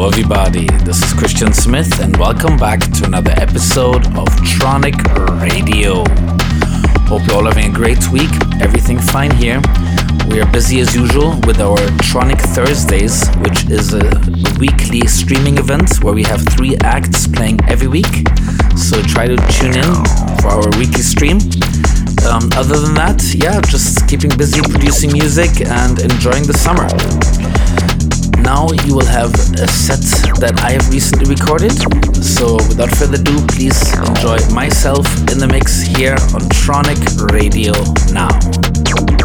Hello, everybody. This is Christian Smith, and welcome back to another episode of Tronic Radio. Hope you're all having a great week. Everything fine here. We are busy as usual with our Tronic Thursdays, which is a weekly streaming event where we have three acts playing every week. So try to tune in for our weekly stream. Um, other than that, yeah, just keeping busy producing music and enjoying the summer. Now you will have a set that I have recently recorded. So without further ado, please enjoy myself in the mix here on Tronic Radio now.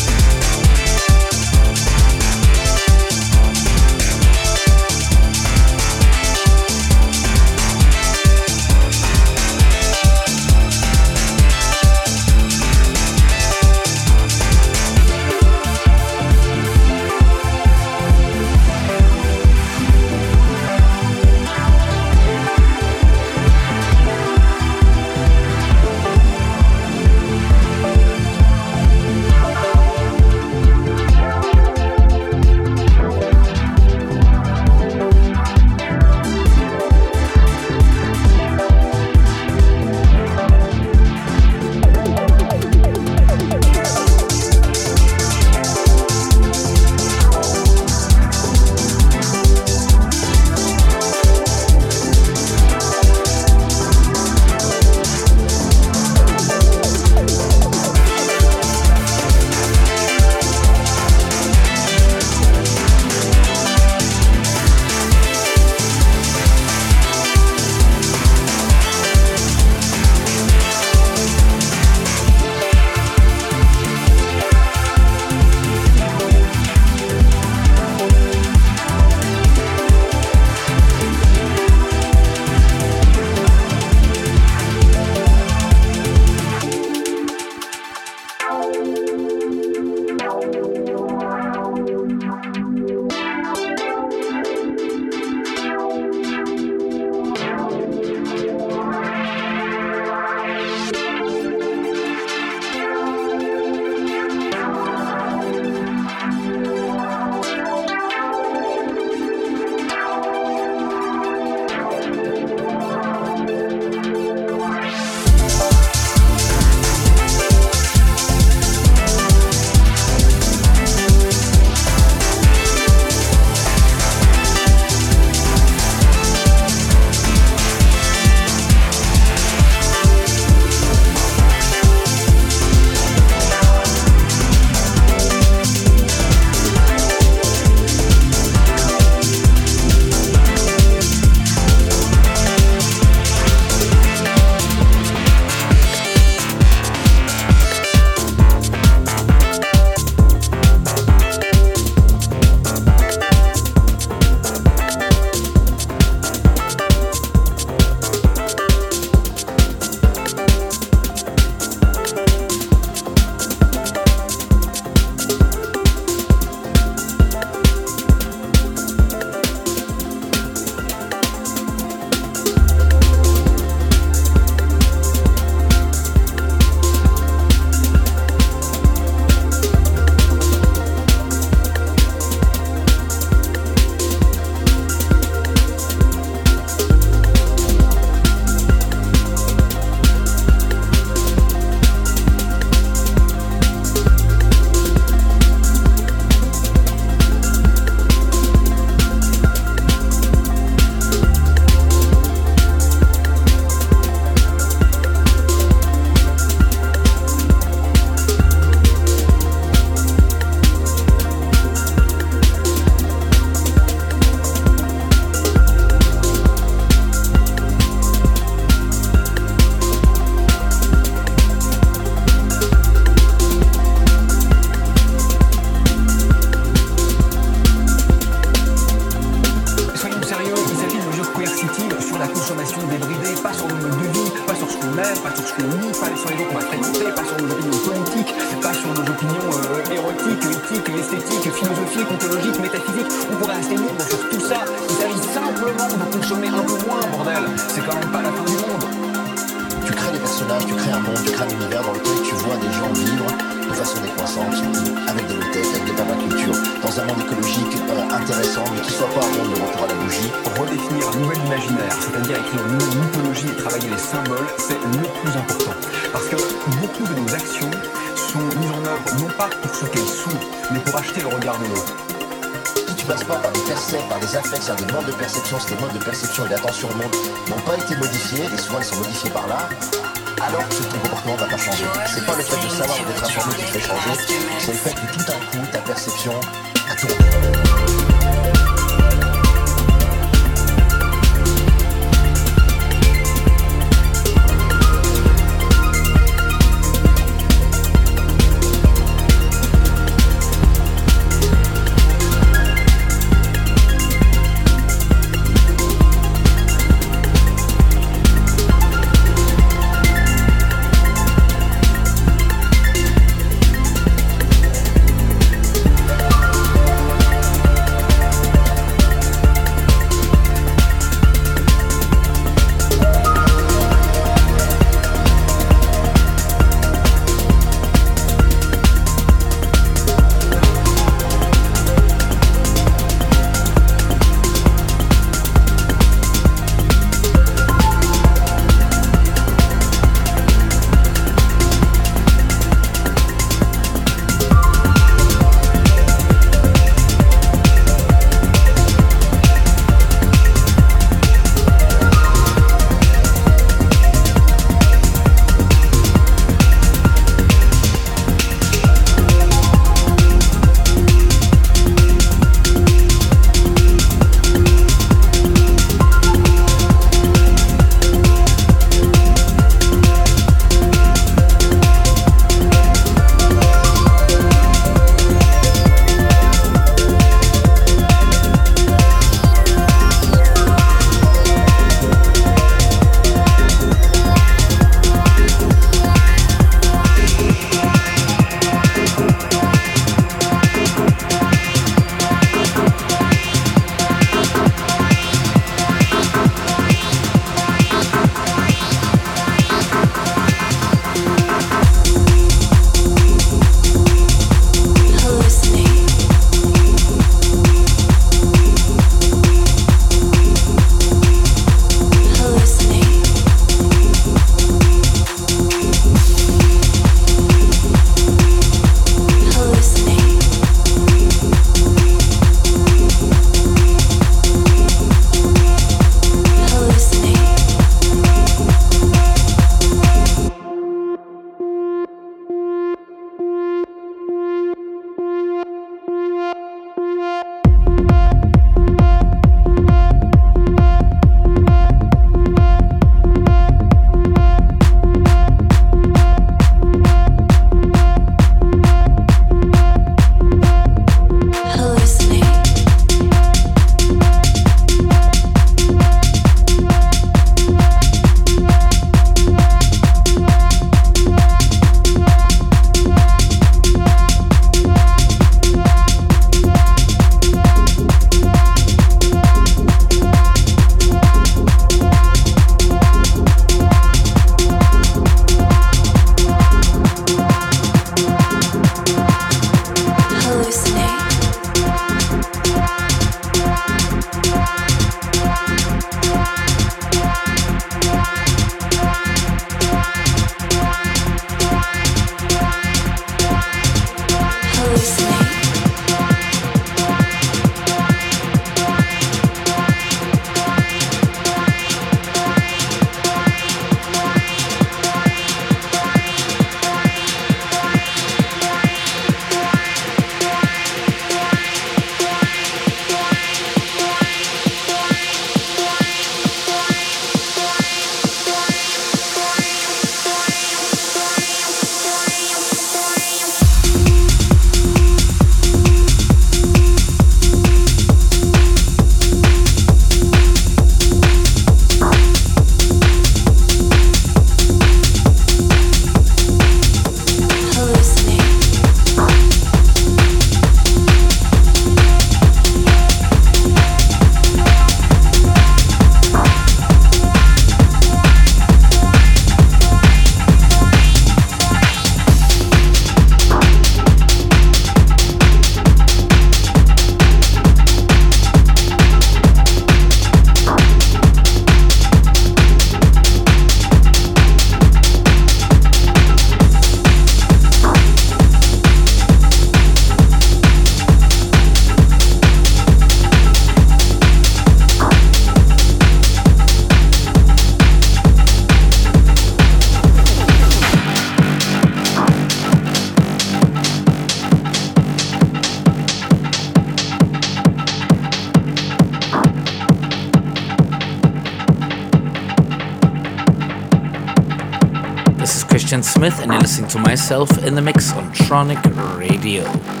Christian Smith, and you're listening to myself in the mix on Tronic Radio.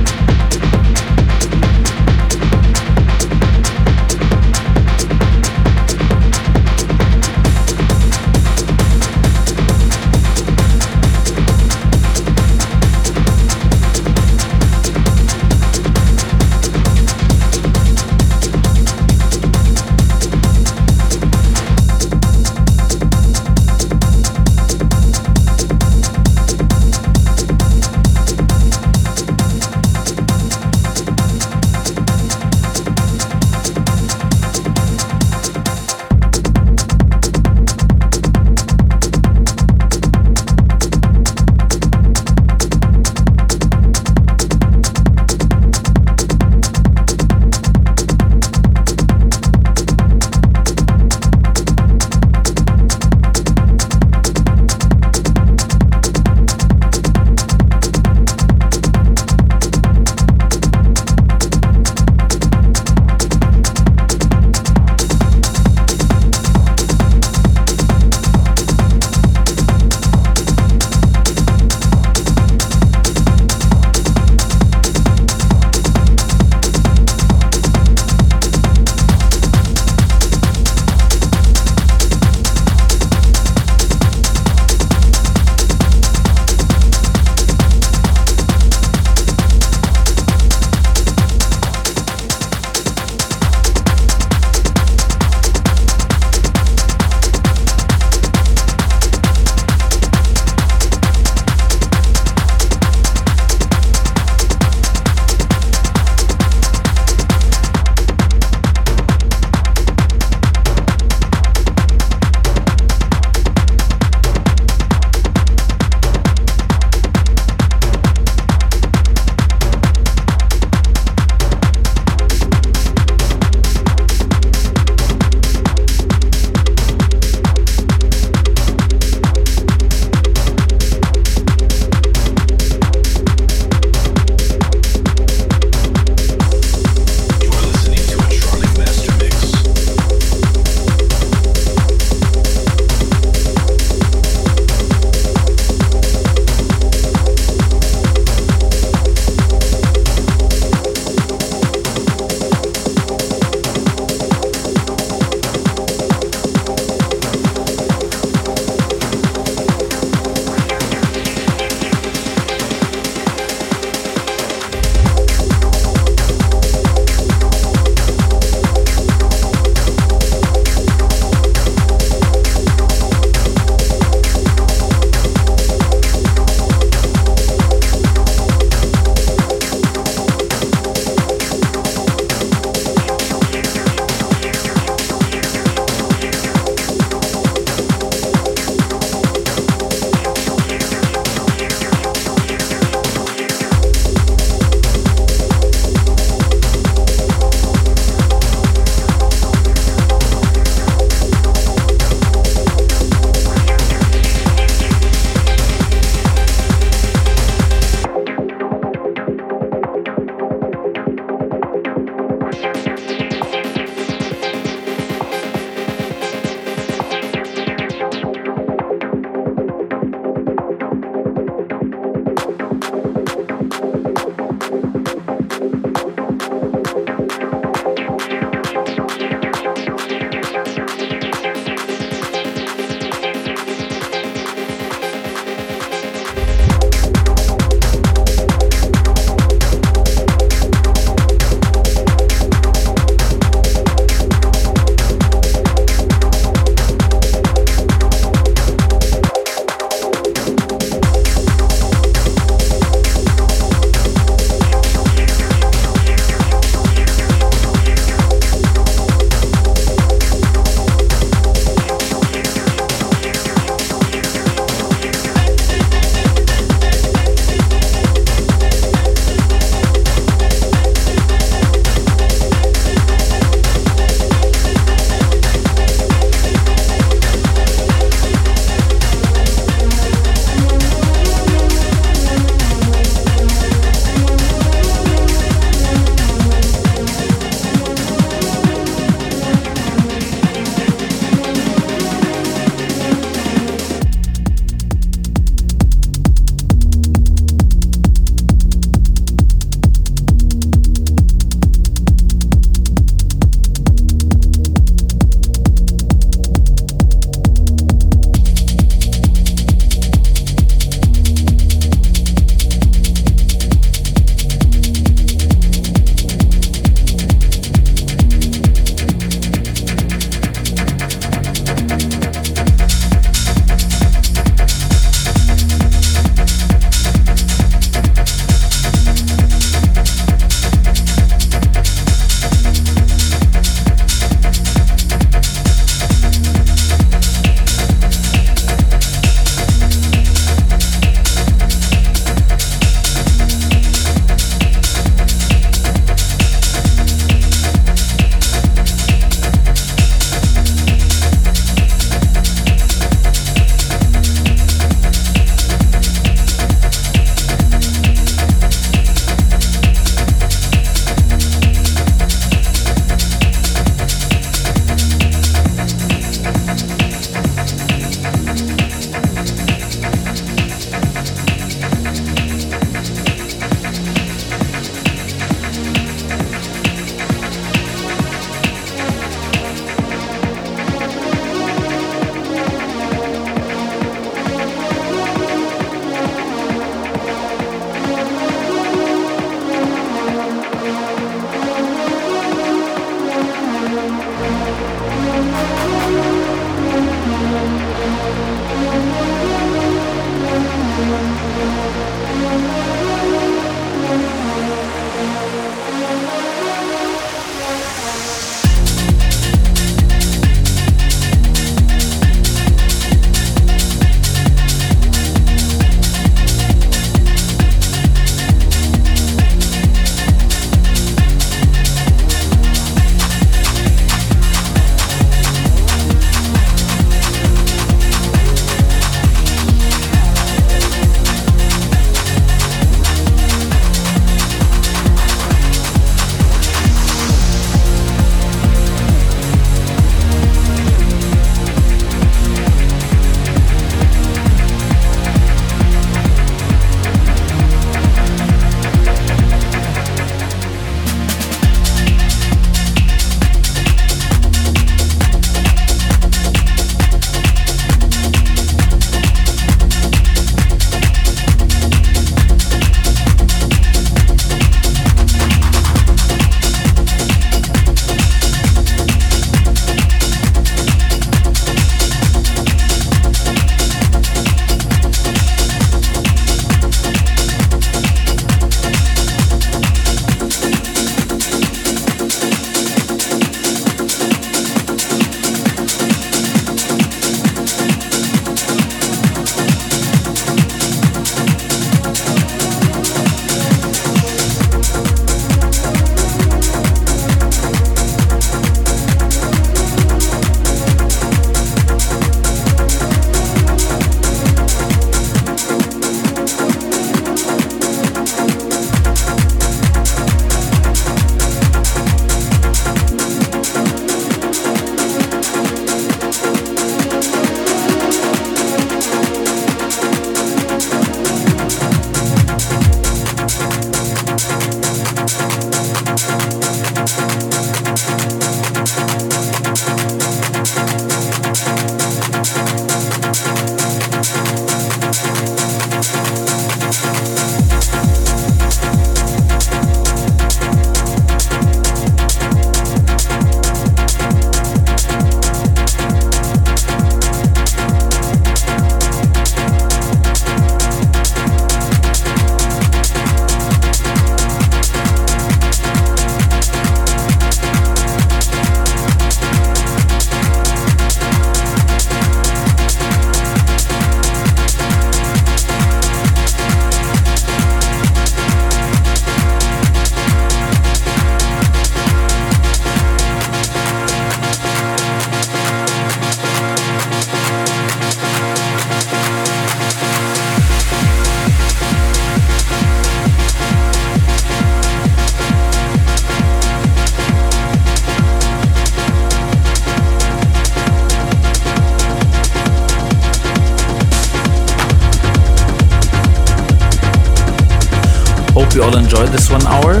Enjoyed this one hour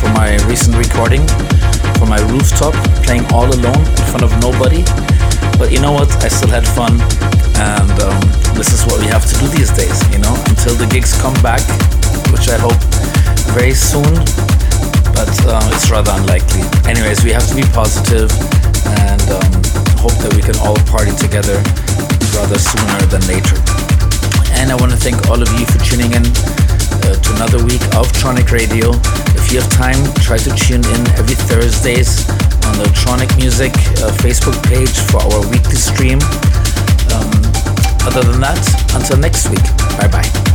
for my recent recording from my rooftop, playing all alone in front of nobody. But you know what? I still had fun, and um, this is what we have to do these days, you know, until the gigs come back, which I hope very soon, but uh, it's rather unlikely. Anyways, we have to be positive and um, hope that we can all party together rather sooner than later. And I want to thank all of you for tuning in uh, to another week of Tronic Radio. If you have time, try to tune in every Thursdays on the Tronic Music uh, Facebook page for our weekly stream. Um, other than that, until next week, bye bye.